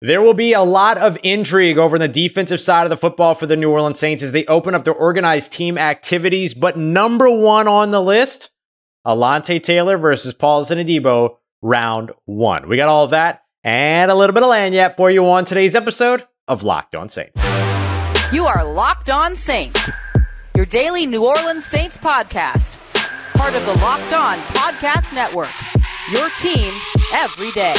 There will be a lot of intrigue over the defensive side of the football for the New Orleans Saints as they open up their organized team activities. But number one on the list, Alontae Taylor versus Paulson Adebo, round one. We got all of that and a little bit of lagniappe for you on today's episode of Locked On Saints. You are Locked On Saints, your daily New Orleans Saints podcast, part of the Locked On Podcast Network. Your team every day.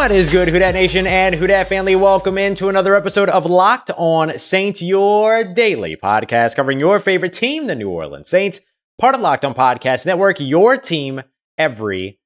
What is good, Who Dat Nation and Who Dat family? Welcome into another episode of Locked On Saints, your daily podcast covering your favorite team, the New Orleans Saints, part of Locked On Podcast Network, your team every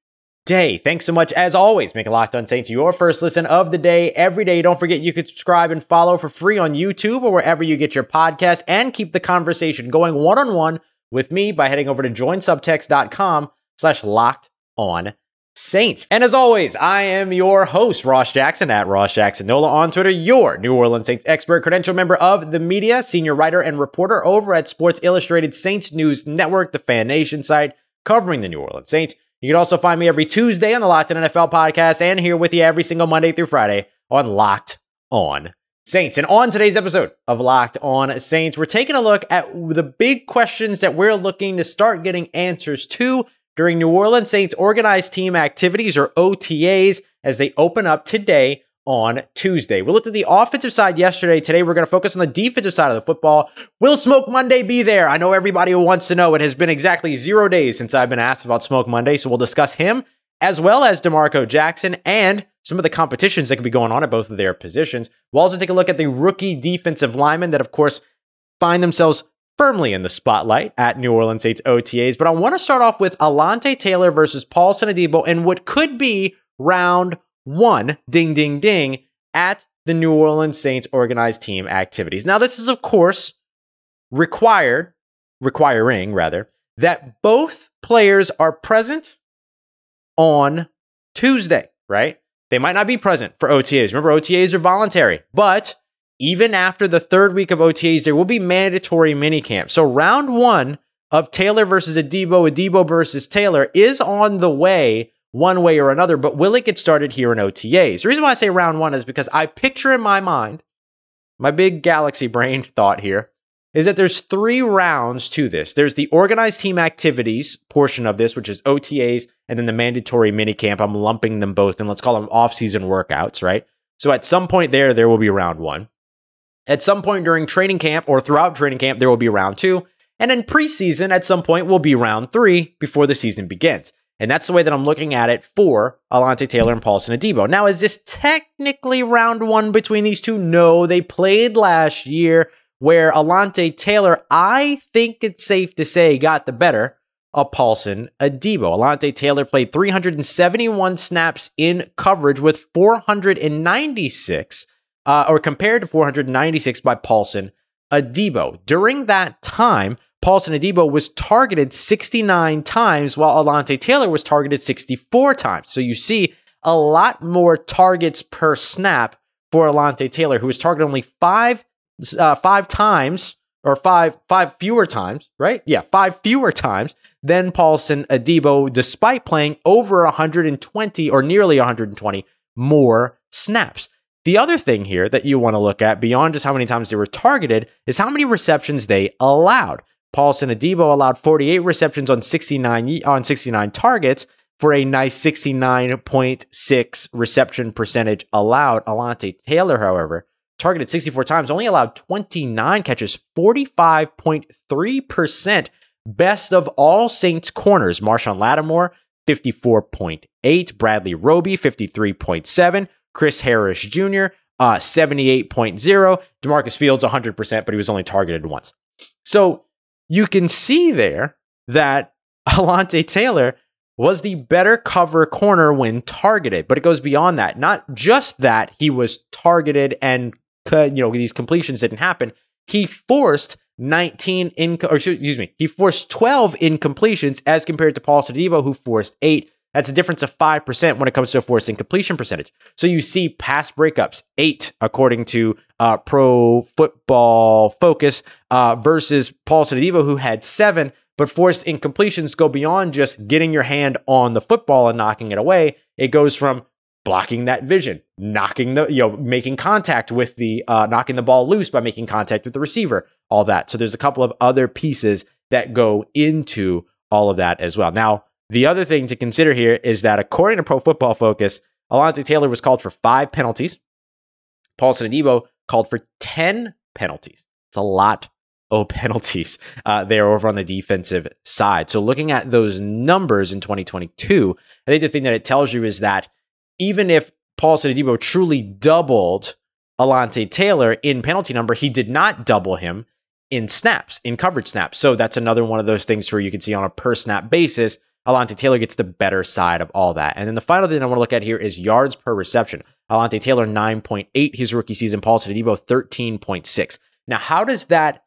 day. Thanks so much, as always, making Locked On Saints your first listen of the day every day. Don't forget you can subscribe and follow for free on YouTube or wherever you get your podcast and keep the conversation going one on one with me by heading over to joinsubtext.com slash locked on Saints. And as always, I am your host, Ross Jackson at Ross Jackson Nola on Twitter, your New Orleans Saints expert, credential member of the media, senior writer and reporter over at Sports Illustrated Saints News Network, the Fan Nation site covering the New Orleans Saints. You can also find me every Tuesday on the Locked On NFL podcast and here with you every single Monday through Friday on Locked On Saints. And on today's episode of Locked On Saints, we're taking a look at the big questions that we're looking to start getting answers to during New Orleans Saints organized team activities or OTAs as they open up today on Tuesday. We looked at the offensive side yesterday. Today, we're going to focus on the defensive side of the football. Will Smoke Monday be there? I know everybody wants to know. It has been exactly zero days since I've been asked about Smoke Monday, so we'll discuss him as well as D'Marco Jackson and some of the competitions that could be going on at both of their positions. We'll also take a look at the rookie defensive linemen that, of course, find themselves firmly in the spotlight at New Orleans Saints OTAs. But I want to start off with Alontae Taylor versus Paul Adebo in what could be round one, ding, ding, ding, at the New Orleans Saints organized team activities. Now, this is, of course, required, requiring rather, that both players are present on Tuesday, right? They might not be present for OTAs. Remember, OTAs are voluntary, but even after the third week of OTAs, there will be mandatory minicamp. So round one of Taylor versus Adebo, Adebo versus Taylor is on the way one way or another, but will it get started here in OTAs? The reason why I say round one is because I picture in my mind, my big galaxy brain thought here, is that there's three rounds to this. There's the organized team activities portion of this, which is OTAs, and then the mandatory minicamp. I'm lumping them both, and let's call them off-season workouts, right? So at some point there, there will be round one. At some point during training camp or throughout training camp, there will be round two. And in preseason, at some point, will be round three before the season begins. And that's the way that I'm looking at it for Alontae Taylor and Paulson Adebo. Now, is this technically round one between these two? No, they played last year where Alontae Taylor, I think it's safe to say, got the better of Paulson Adebo. Alontae Taylor played 371 snaps in coverage with 496 uh, or compared to 496 by Paulson Adebo. During that time, Paulson Adebo was targeted 69 times, while Alontae Taylor was targeted 64 times. So you see a lot more targets per snap for Alontae Taylor, who was targeted only five uh, five times or five five fewer times, right? Yeah, five fewer times than Paulson Adebo, despite playing over 120 or nearly 120 more snaps. The other thing here that you want to look at beyond just how many times they were targeted is how many receptions they allowed. Paulson Adebo allowed 48 receptions on 69 on 69 targets for a nice 69.6 reception percentage allowed. Alontae Taylor, however, targeted 64 times, only allowed 29 catches, 45.3%. Best of all Saints corners. Marshon Lattimore, 54.8. Bradley Roby, 53.7. Chris Harris Jr., uh, 78.0. Demarcus Fields, 100%, but he was only targeted once. So you can see there that Alontae Taylor was the better cover corner when targeted, but it goes beyond that. Not just that he was targeted and you know these completions didn't happen. He forced 19 in or excuse me, he forced 12 incompletions as compared to Paul Adebo who forced 8 That's a difference of 5% when it comes to forcing completion percentage. So you see pass breakups, eight, according to uh, Pro Football Focus, uh, versus Paul Adebo, who had seven, but forced incompletions go beyond just getting your hand on the football and knocking it away. It goes from blocking that vision, knocking the, you know, making contact with the, uh, knocking the ball loose by making contact with the receiver, all that. So there's a couple of other pieces that go into all of that as well. Now, the other thing to consider here is that according to Pro Football Focus, Alontae Taylor was called for five penalties. Paulson Adebo called for 10 penalties. It's a lot of penalties uh, there over on the defensive side. So looking at those numbers in 2022, I think the thing that it tells you is that even if Paulson Adebo truly doubled Alontae Taylor in penalty number, he did not double him in snaps, in coverage snaps. So that's another one of those things where you can see on a per snap basis, Alontae Taylor gets the better side of all that. And then the final thing I want to look at here is yards per reception. Alontae Taylor, 9.8 his rookie season. Paulson Adebo, 13.6. Now, how does that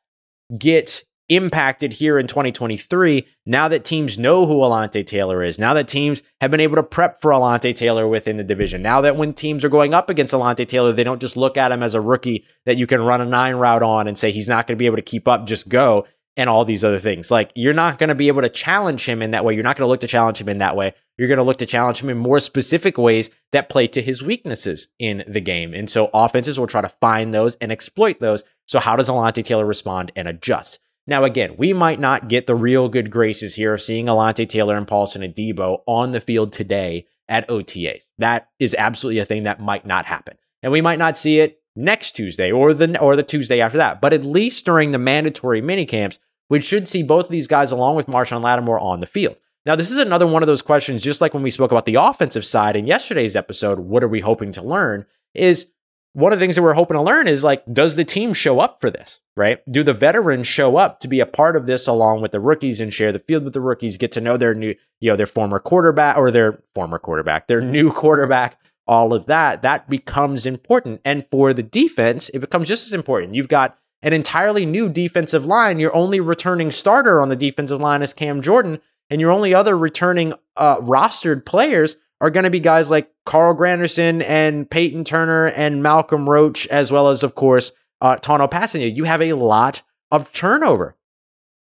get impacted here in 2023 now that teams know who Alontae Taylor is, now that teams have been able to prep for Alontae Taylor within the division, now that when teams are going up against Alontae Taylor, they don't just look at him as a rookie that you can run a nine route on and say he's not going to be able to keep up, just go and all these other things. Like you're not going to be able to challenge him in that way. You're not going to look to challenge him in that way. You're going to look to challenge him in more specific ways that play to his weaknesses in the game. And so offenses will try to find those and exploit those. So how does Alontae Taylor respond and adjust? Now, again, we might not get the real good graces here of seeing Alontae Taylor and Paulson Adebo on the field today at OTAs. That is absolutely a thing that might not happen. And we might not see it next Tuesday or the or the Tuesday after that. But at least during the mandatory mini camps, we should see both of these guys along with Marshon Lattimore on the field. Now, this is another one of those questions, just like when we spoke about the offensive side in yesterday's episode, what are we hoping to learn? Is one of the things that we're hoping to learn is like, does the team show up for this, right? Do the veterans show up to be a part of this along with the rookies and share the field with the rookies, get to know their new, you know, their former quarterback or their former quarterback, their new quarterback, all of that, that becomes important. And for the defense, it becomes just as important. You've got an entirely new defensive line. Your only returning starter on the defensive line is Cam Jordan, and your only other returning uh, rostered players are going to be guys like Carl Granderson and Peyton Turner and Malcolm Roach, as well as, of course, uh, Tanoh Kpassagnon. You have a lot of turnover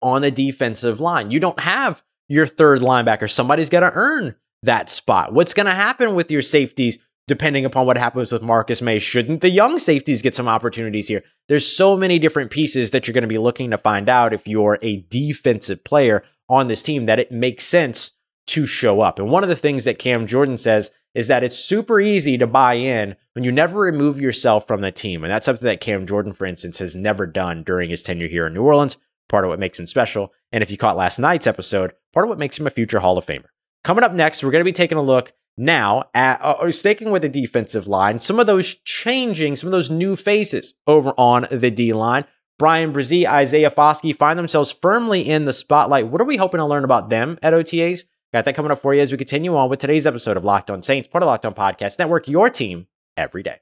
on the defensive line. You don't have your third linebacker. Somebody's got to earn that spot. What's going to happen with your safeties depending upon what happens with Marcus Maye. Shouldn't the young safeties get some opportunities here? There's so many different pieces that you're going to be looking to find out if you're a defensive player on this team that it makes sense to show up. And one of the things that Cam Jordan says is that it's super easy to buy in when you never remove yourself from the team. And that's something that Cam Jordan, for instance, has never done during his tenure here in New Orleans. Part of what makes him special. And if you caught last night's episode, part of what makes him a future Hall of Famer. Coming up next, we're going to be taking a look now at, uh, uh, sticking with the defensive line, some of those changing, some of those new faces over on the D line. Bryan Bresee, Isaiah Foskey find themselves firmly in the spotlight. What are we hoping to learn about them at OTAs? Got that coming up for you as we continue on with today's episode of Locked On Saints, part of Locked On Podcast Network, your team every day.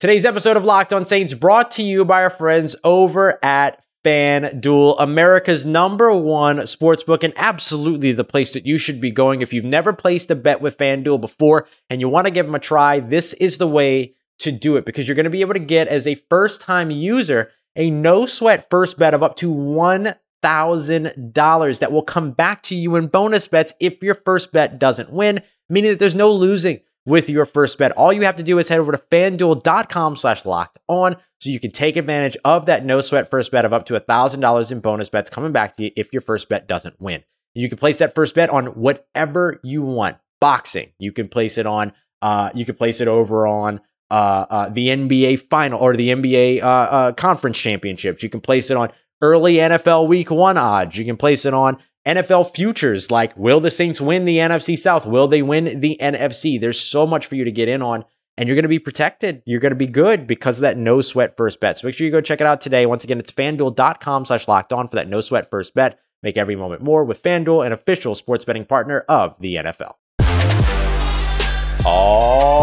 Today's episode of Locked On Saints brought to you by our friends over at FanDuel, America's number one sportsbook, and absolutely the place that you should be going. If you've never placed a bet with FanDuel before and you want to give them a try, this is the way to do it because you're going to be able to get, as a first time user, a no sweat first bet of up to $1,000 that will come back to you in bonus bets if your first bet doesn't win, meaning that there's no losing with your first bet. All you have to do is head over to fanduel.com slash locked on so you can take advantage of that no sweat first bet of up to $1,000 in bonus bets coming back to you if your first bet doesn't win. You can place that first bet on whatever you want. Boxing. You can place it on, uh, you can place it over on uh, uh, the NBA final or the NBA uh, uh, conference championships. You can place it on early NFL week one odds. You can place it on NFL futures like will the Saints win the NFC South? Will they win the NFC? There's so much for you to get in on and you're going to be protected. You're going to be good because of that no sweat first bet. So make sure you go check it out today. Once again, it's fanduel.com slash locked on for that no sweat first bet. Make every moment more with FanDuel, an official sports betting partner of the NFL. All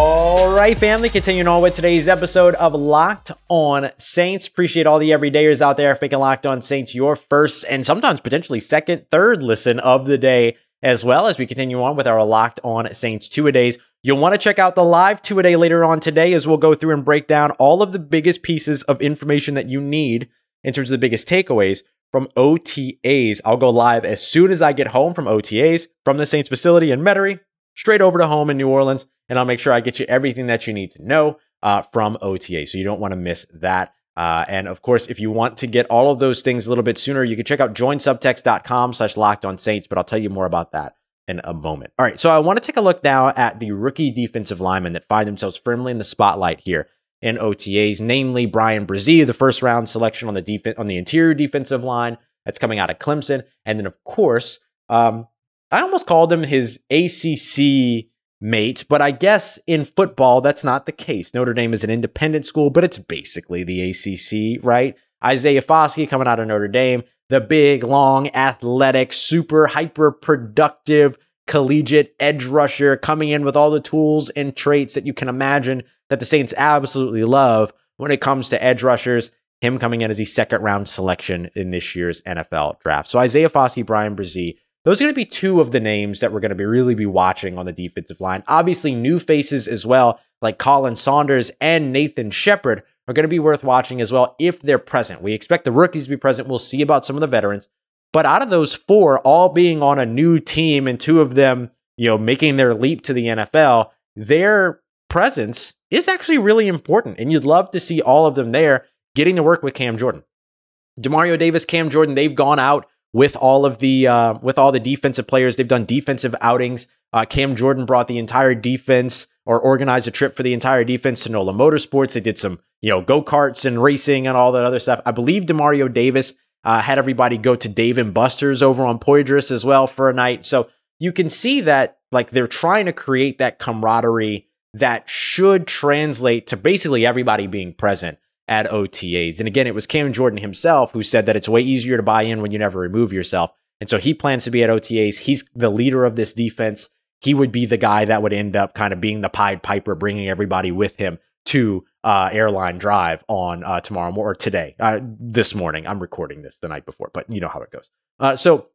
right, family, continuing on with today's episode of Locked On Saints. Appreciate all the everydayers out there making Locked On Saints your first and sometimes potentially second, third listen of the day as well as we continue on with our Locked On Saints two a days. You'll want to check out the live two a day later on today as we'll go through and break down all of the biggest pieces of information that you need in terms of the biggest takeaways from OTAs. I'll go live as soon as I get home from OTAs from the Saints facility in Metairie, straight over to home in New Orleans, and I'll make sure I get you everything that you need to know uh, from OTA. So you don't want to miss that. Uh, and of course, if you want to get all of those things a little bit sooner, you can check out joinsubtext.com slash locked on saints, but I'll tell you more about that in a moment. All right. So I want to take a look now at the rookie defensive linemen that find themselves firmly in the spotlight here in OTAs, namely Bryan Bresee, the first round selection on the defense on the interior defensive line that's coming out of Clemson. And then of course, um, I almost called him his ACC mate, but I guess in football, that's not the case. Notre Dame is an independent school, but it's basically the ACC, right? Isaiah Foskey coming out of Notre Dame, the big, long, athletic, super hyper productive collegiate edge rusher coming in with all the tools and traits that you can imagine that the Saints absolutely love when it comes to edge rushers. Him coming in as a second round selection in this year's NFL draft. So Isaiah Foskey, Bryan Bresee, those are going to be two of the names that we're going to be really be watching on the defensive line. Obviously, new faces as well, like Khalen Saunders and Nathan Shepherd, are going to be worth watching as well if they're present. We expect the rookies to be present. We'll see about some of the veterans. But out of those four, all being on a new team and two of them, you know, making their leap to the NFL, their presence is actually really important. And you'd love to see all of them there getting to work with Cam Jordan. Demario Davis, Cam Jordan, they've gone out with all of the uh, with all the defensive players. They've done defensive outings. Uh, Cam Jordan brought the entire defense or organized a trip for the entire defense to NOLA Motorsports. They did some you know go karts and racing and all that other stuff. I believe Demario Davis uh, had everybody go to Dave and Buster's over on Poydras as well for a night. So you can see that like they're trying to create that camaraderie that should translate to basically everybody being present at OTAs. And again, it was Cam Jordan himself who said that it's way easier to buy in when you never remove yourself. And so he plans to be at OTAs. He's the leader of this defense. He would be the guy that would end up kind of being the Pied Piper, bringing everybody with him to uh, airline drive on uh, tomorrow or today, uh, this morning. I'm recording this the night before, but you know how it goes. Uh, so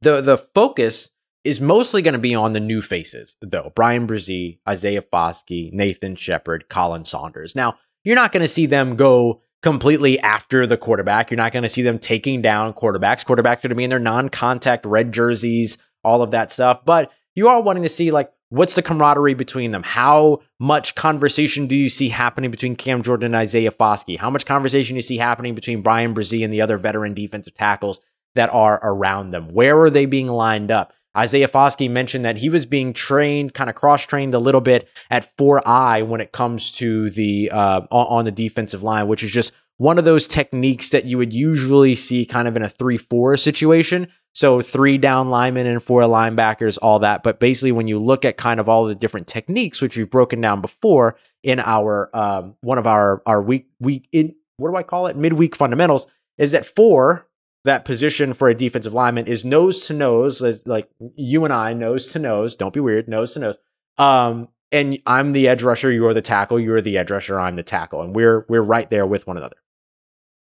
the the focus is mostly going to be on the new faces, though. Bryan Bresee, Isaiah Foskey, Nathan Shepherd, Khalen Saunders. Now, you're not going to see them go completely after the quarterback. You're not going to see them taking down quarterbacks. Quarterbacks are going to be in their non-contact red jerseys, all of that stuff. But you are wanting to see like what's the camaraderie between them? How much conversation do you see happening between Cam Jordan and Isaiah Foskey? How much conversation do you see happening between Bryan Bresee and the other veteran defensive tackles that are around them? Where are they being lined up? Isaiah Foskey mentioned that he was being trained, kind of cross trained a little bit at 4I when it comes to the uh, on the defensive line, which is just one of those techniques that you would usually see kind of in a 3 4 situation. So three down linemen and four linebackers, all that. But basically, when you look at kind of all the different techniques, which we've broken down before in our um, one of our our week week in what do I call it midweek fundamentals, is that four that position for a defensive lineman is nose to nose, like you and I, nose to nose. Don't be weird, nose to nose. Um, and I'm the edge rusher, you're the tackle, you're the edge rusher, I'm the tackle, and we're we're right there with one another.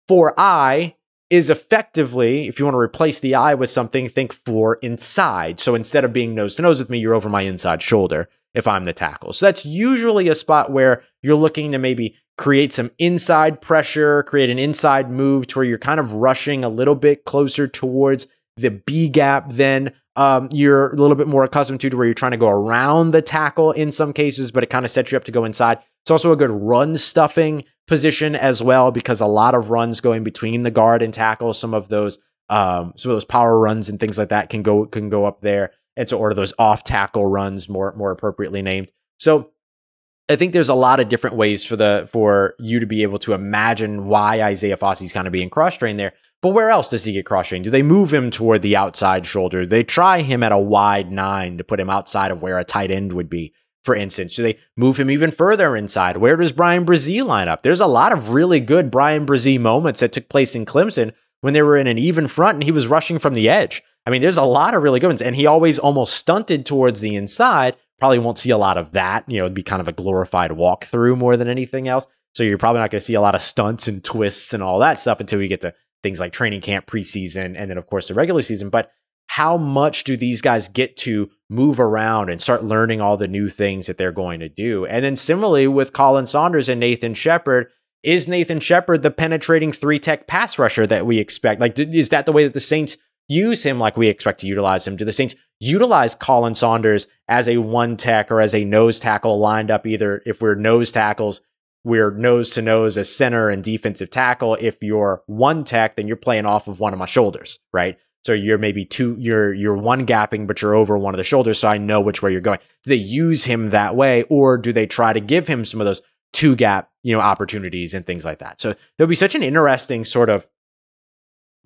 For I is effectively, if you want to replace the I with something, think for inside. So instead of being nose to nose with me, you're over my inside shoulder if I'm the tackle. So that's usually a spot where you're looking to maybe create some inside pressure, create an inside move to where you're kind of rushing a little bit closer towards the B gap than um, you're a little bit more accustomed to, to where you're trying to go around the tackle in some cases, but it kind of sets you up to go inside. It's also a good run stuffing position as well because a lot of runs going between the guard and tackle, some of those um, some of those power runs and things like that can go can go up there. And so, or those off tackle runs, more more appropriately named. So I think there's a lot of different ways for the for you to be able to imagine why Isaiah Foskey's kind of being cross trained there. But where else does he get cross trained? Do they move him toward the outside shoulder? they try him at a wide nine to put him outside of where a tight end would be, for instance? Do they move him even further inside? Where does Bryan Bresee line up? There's a lot of really good Bryan Bresee moments that took place in Clemson when they were in an even front and he was rushing from the edge. I mean, there's a lot of really good ones. And he always almost stunted towards the inside Probably won't see a lot of that. You know, it'd be kind of a glorified walkthrough more than anything else. So you're probably not going to see a lot of stunts and twists and all that stuff until we get to things like training camp, preseason, and then of course the regular season. But how much do these guys get to move around and start learning all the new things that they're going to do? And then similarly with Khalen Saunders and Nathan Shepherd, is Nathan Shepherd the penetrating three tech pass rusher that we expect? Like, is that the way that the Saints use him like we expect to utilize him? Do the Saints utilize Khalen Saunders as a one tech or as a nose tackle lined up either if we're nose tackles, we're nose to nose as center and defensive tackle. If you're one tech, then you're playing off of one of my shoulders, right? So you're maybe two, you're you're one gapping, but you're over one of the shoulders, so I know which way you're going. Do they use him that way, or do they try to give him some of those two gap, you know, opportunities and things like that? So there'll be such an interesting sort of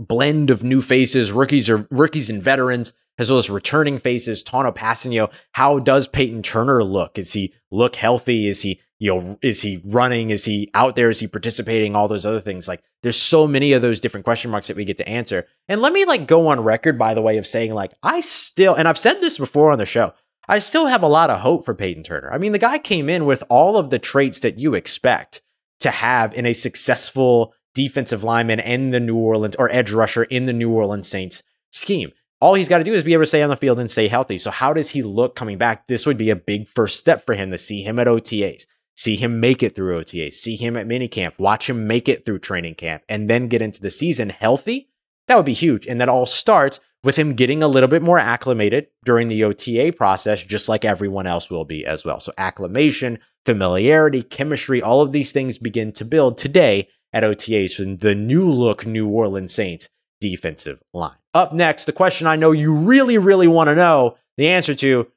blend of new faces, rookies or rookies and veterans, as well as returning faces. Tanoh Kpassagnon. How does Peyton Turner look? Is he look healthy? Is he you know, is he running? Is he out there? Is he participating? All those other things. Like there's so many of those different question marks that we get to answer. And let me like go on record by the way of saying like I still and I've said this before on the show. I still have a lot of hope for Peyton Turner. I mean, the guy came in with all of the traits that you expect to have in a successful defensive lineman in the New Orleans or edge rusher in the New Orleans Saints scheme all he's got to do is be able to stay on the field and stay healthy. So how does he look coming back? This would be a big first step for him to see him at OTAs, see him make it through OTA, see him at minicamp, watch him make it through training camp, and then get into the season healthy, that would be huge. And that all starts with him getting a little bit more acclimated during the OTA process, just like everyone else will be as well. So acclimation, familiarity, chemistry, all of these things begin to build today at OTAs from the new look New Orleans Saints defensive line. Up next, the question I know you really, really want to know the answer to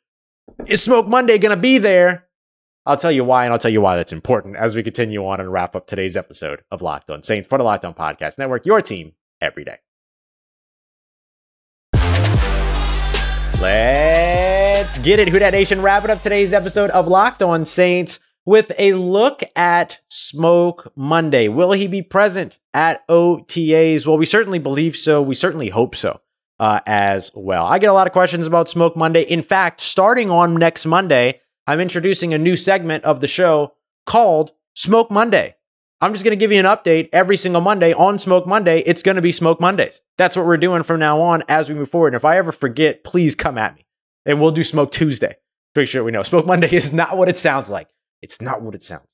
is Smoke Monday going to be there? I'll tell you why, and I'll tell you why that's important as we continue on and wrap up today's episode of Locked On Saints for the Locked On Podcast Network, your team every day. Let's get it, Who Nation. Wrapping up today's episode of Locked On Saints with a look at Smoke Monday. Will he be present at OTAs? Well, we certainly believe so. We certainly hope so uh, as well. I get a lot of questions about Smoke Monday. In fact, starting on next Monday, I'm introducing a new segment of the show called Smoke Monday. I'm just going to give you an update every single Monday on Smoke Monday. It's going to be Smoke Mondays. That's what we're doing from now on as we move forward. And if I ever forget, please come at me and we'll do Smoke Tuesday. Make sure we know Smoke Monday is not what it sounds like. It's not what it sounds.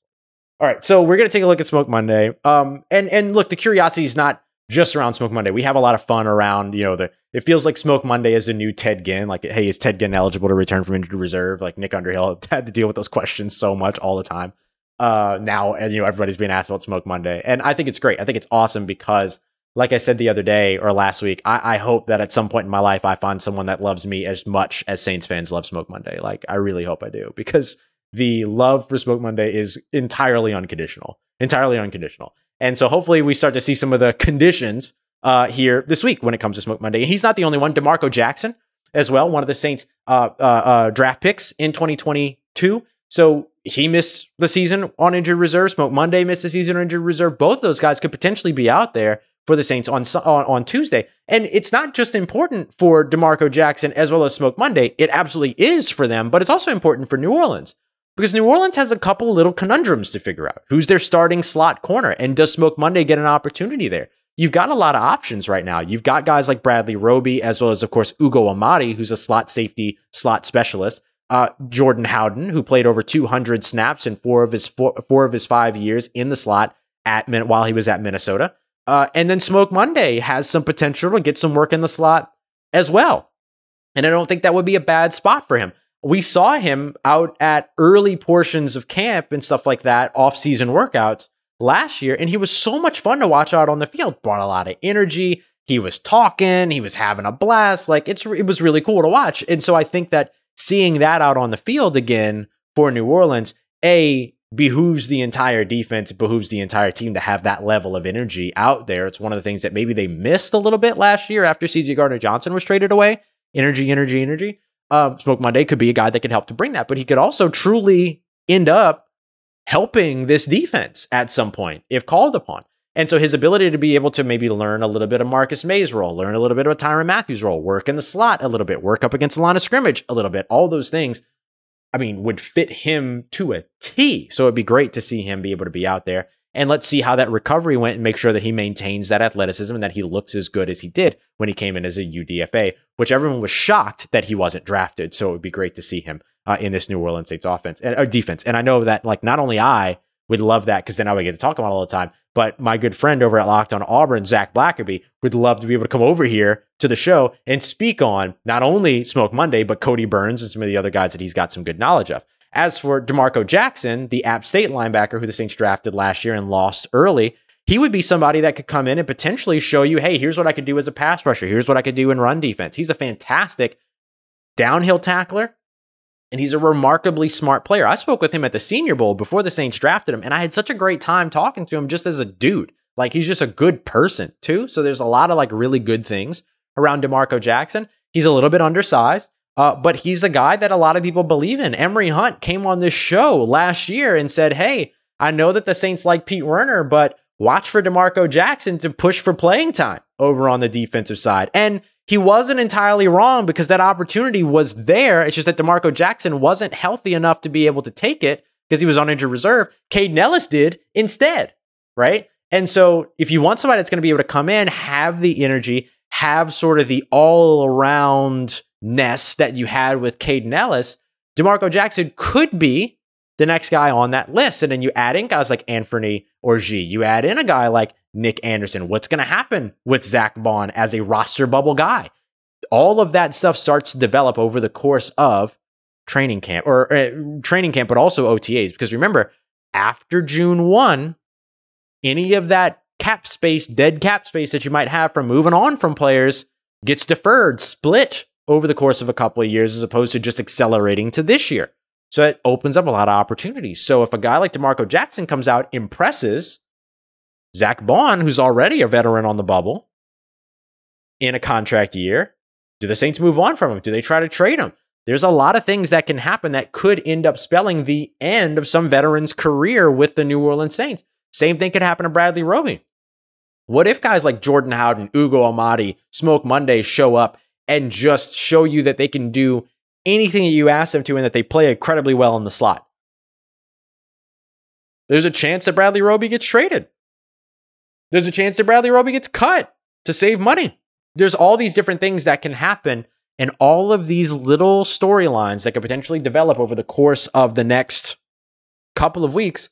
All right, so we're going to take a look at Smoke Monday. Um, and and look, the curiosity is not just around Smoke Monday. We have a lot of fun around, you know, the it feels like Smoke Monday is a new Ted Ginn. Like, hey, is Ted Ginn eligible to return from injured reserve? Like Nick Underhill had to deal with those questions so much all the time. Uh, now, and you know, everybody's being asked about Smoke Monday, and I think it's great. I think it's awesome because, like I said the other day or last week, I, I hope that at some point in my life I find someone that loves me as much as Saints fans love Smoke Monday. Like, I really hope I do because the love for Smoke Monday is entirely unconditional, entirely unconditional. And so hopefully we start to see some of the conditions uh, here this week when it comes to Smoke Monday. And he's not the only one. D'Marco Jackson as well, one of the Saints uh, uh, uh draft picks in 2022. So he missed the season on injured reserve. Smoke Monday missed the season on injured reserve. Both those guys could potentially be out there for the Saints on, on, on Tuesday. And it's not just important for D'Marco Jackson as well as Smoke Monday. It absolutely is for them, but it's also important for New Orleans because New Orleans has a couple little conundrums to figure out. Who's their starting slot corner? And does Smoke Monday get an opportunity there? You've got a lot of options right now. You've got guys like Bradley Roby, as well as, of course, Ugo Amadi, who's a slot safety, slot specialist. Uh, Jordan Howden, who played over 200 snaps in four of his four, four of his five years in the slot at while he was at Minnesota. Uh, and then Smoke Monday has some potential to get some work in the slot as well. And I don't think that would be a bad spot for him we saw him out at early portions of camp and stuff like that, off season workouts last year. And he was so much fun to watch out on the field, brought a lot of energy. He was talking, he was having a blast. Like it's, it was really cool to watch. And so I think that seeing that out on the field again for New Orleans, A, behooves the entire defense, it behooves the entire team to have that level of energy out there. It's one of the things that maybe they missed a little bit last year after CJ Gardner Johnson was traded away. Energy, energy, energy um, Smoke Monday could be a guy that could help to bring that, but he could also truly end up helping this defense at some point if called upon. And so his ability to be able to maybe learn a little bit of Marcus Maye's role, learn a little bit of Tyrann Mathieu's role, work in the slot a little bit, work up against the line of scrimmage a little bit, all those things, I mean, would fit him to a T. So it'd be great to see him be able to be out there. And let's see how that recovery went and make sure that he maintains that athleticism and that he looks as good as he did when he came in as a UDFA, which everyone was shocked that he wasn't drafted. So it would be great to see him uh, in this New Orleans Saints offense and or defense. And I know that like not only I would love that because then I would get to talk about all the time, but my good friend over at Locked on Auburn, Zach Blackerby, would love to be able to come over here to the show and speak on not only Smoke Monday, but Cody Burns and some of the other guys that he's got some good knowledge of. As for D'Marco Jackson, the App State linebacker who the Saints drafted last year and lost early, he would be somebody that could come in and potentially show you, hey, here's what I could do as a pass rusher. Here's what I could do in run defense. He's a fantastic downhill tackler, and he's a remarkably smart player. I spoke with him at the Senior Bowl before the Saints drafted him, and I had such a great time talking to him just as a dude. Like he's just a good person too. So there's a lot of like really good things around D'Marco Jackson. He's a little bit undersized. Uh, but he's a guy that a lot of people believe in. Emory Hunt came on this show last year and said, Hey, I know that the Saints like Pete Werner, but watch for D'Marco Jackson to push for playing time over on the defensive side. And he wasn't entirely wrong because that opportunity was there. It's just that D'Marco Jackson wasn't healthy enough to be able to take it because he was on injured reserve. Kaden Elliss did instead, right? And so if you want somebody that's going to be able to come in, have the energy, have sort of the all around nest that you had with Kaden Elliss, D'Marco Jackson could be the next guy on that list. And then you add in guys like Anfernee Orji. You add in a guy like Nick Anderson. What's going to happen with Zack Baun as a roster bubble guy? All of that stuff starts to develop over the course of training camp or uh, training camp, but also OTAs. Because remember, after June 1, any of that cap space, dead cap space that you might have from moving on from players gets deferred, split over the course of a couple of years as opposed to just accelerating to this year. So it opens up a lot of opportunities. So if a guy like D'Marco Jackson comes out, impresses Zack Baun, who's already a veteran on the bubble in a contract year, do the Saints move on from him? Do they try to trade him? There's a lot of things that can happen that could end up spelling the end of some veteran's career with the New Orleans Saints. Same thing could happen to Bradley Roby. What if guys like Jordan Howden, Ugo Amadi, Smoke Monday show up and just show you that they can do anything that you ask them to and that they play incredibly well in the slot. There's a chance that Bradley Roby gets traded. There's a chance that Bradley Roby gets cut to save money. There's all these different things that can happen, and all of these little storylines that could potentially develop over the course of the next couple of weeks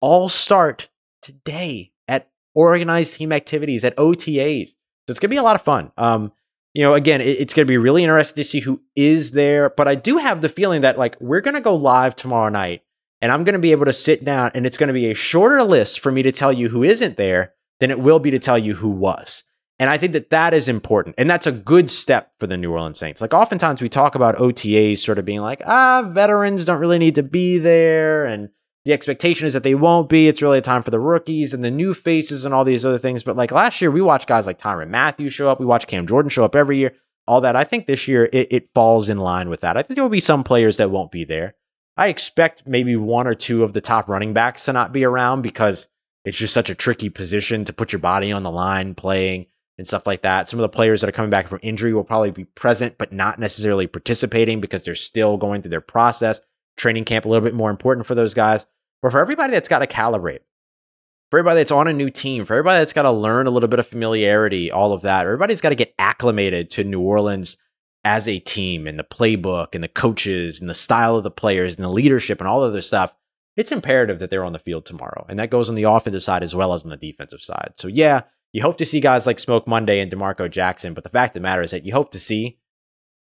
all start today at organized team activities, at OTAs. So it's going to be a lot of fun. Um, you know, again, it, it's going to be really interesting to see who is there. But I do have the feeling that like we're going to go live tomorrow night and I'm going to be able to sit down and it's going to be a shorter list for me to tell you who isn't there than it will be to tell you who was. And I think that that is important. And that's a good step for the New Orleans Saints. Like oftentimes we talk about OTAs sort of being like, ah, veterans don't really need to be there. And the expectation is that they won't be. It's really a time for the rookies and the new faces and all these other things. But like last year, we watched guys like Tyrann Mathieu show up. We watched Cam Jordan show up every year. All that. I think this year it, it falls in line with that. I think there will be some players that won't be there. I expect maybe one or two of the top running backs to not be around because it's just such a tricky position to put your body on the line playing and stuff like that. Some of the players that are coming back from injury will probably be present, but not necessarily participating because they're still going through their process. Training camp a little bit more important for those guys. But for everybody that's got to calibrate, for everybody that's on a new team, for everybody that's got to learn a little bit of familiarity, all of that, everybody's got to get acclimated to New Orleans as a team and the playbook and the coaches and the style of the players and the leadership and all of this stuff. It's imperative that they're on the field tomorrow. And that goes on the offensive side as well as on the defensive side. So, yeah, you hope to see guys like Smoke Monday and D'Marco Jackson. But the fact of the matter is that you hope to see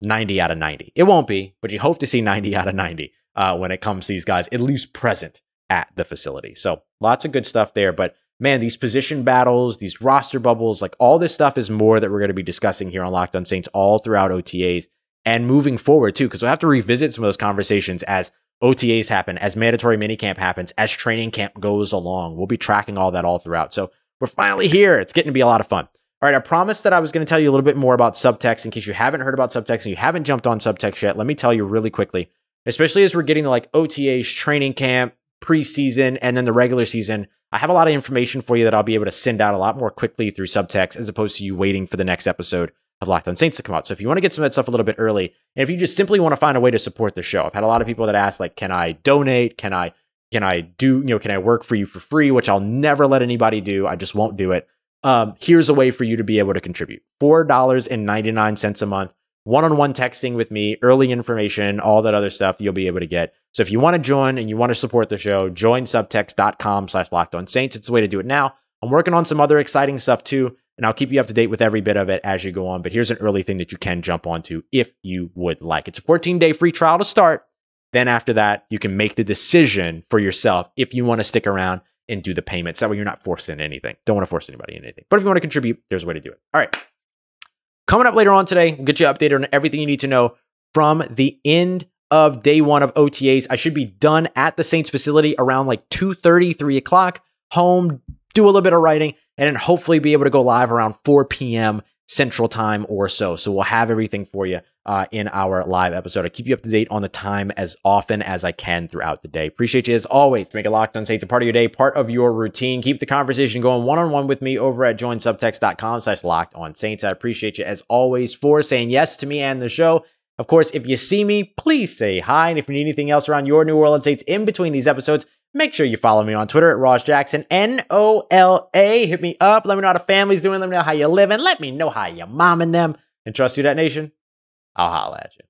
90 out of 90. It won't be, but you hope to see 90 out of 90 uh, when it comes to these guys, at least present at the facility. So lots of good stuff there. But man, these position battles, these roster bubbles, like all this stuff is more that we're going to be discussing here on Locked On Saints all throughout OTAs and moving forward too, because we'll have to revisit some of those conversations as OTAs happen, as mandatory minicamp happens, as training camp goes along. We'll be tracking all that all throughout. So we're finally here. It's getting to be a lot of fun. All right, I promised that I was going to tell you a little bit more about subtext in case you haven't heard about subtext and you haven't jumped on subtext yet. Let me tell you really quickly, especially as we're getting to like OTAs, training camp, preseason and then the regular season, I have a lot of information for you that I'll be able to send out a lot more quickly through subtext as opposed to you waiting for the next episode of Locked On Saints to come out. So if you want to get some of that stuff a little bit early, and if you just simply want to find a way to support the show, I've had a lot of people that ask, like, can I donate? Can I Can I do, you know, can I work for you for free, which I'll never let anybody do. I just won't do it. Um, here's a way for you to be able to contribute $4.99 a month, one on one texting with me, early information, all that other stuff you'll be able to get. So if you want to join and you want to support the show, join subtext.com slash locked on saints. It's the way to do it now. I'm working on some other exciting stuff too, and I'll keep you up to date with every bit of it as you go on. But here's an early thing that you can jump onto if you would like. It's a 14 day free trial to start. Then after that, you can make the decision for yourself if you want to stick around and do the payments. That way you're not forcing anything. Don't want to force anybody in anything. But if you want to contribute, there's a way to do it. All right. Coming up later on today, we'll get you updated on everything you need to know from the end of day one of OTAs. I should be done at the Saints facility around like 2:30, 3 o'clock, home, do a little bit of writing, and then hopefully be able to go live around 4 p.m. Central Time or so. So we'll have everything for you uh, in our live episode. I keep you up to date on the time as often as I can throughout the day. Appreciate you as always. Make it locked on Saints a part of your day, part of your routine. Keep the conversation going one on one with me over at joinsubtext.com slash locked on Saints. I appreciate you as always for saying yes to me and the show. Of course, if you see me, please say hi. And if you need anything else around your New Orleans Saints in between these episodes, Make sure you follow me on Twitter at Ross Jackson, N O L A. Hit me up. Let me know how the family's doing. Let me know how you're living. Let me know how you're momming them. And trust you, that nation. I'll holla at you.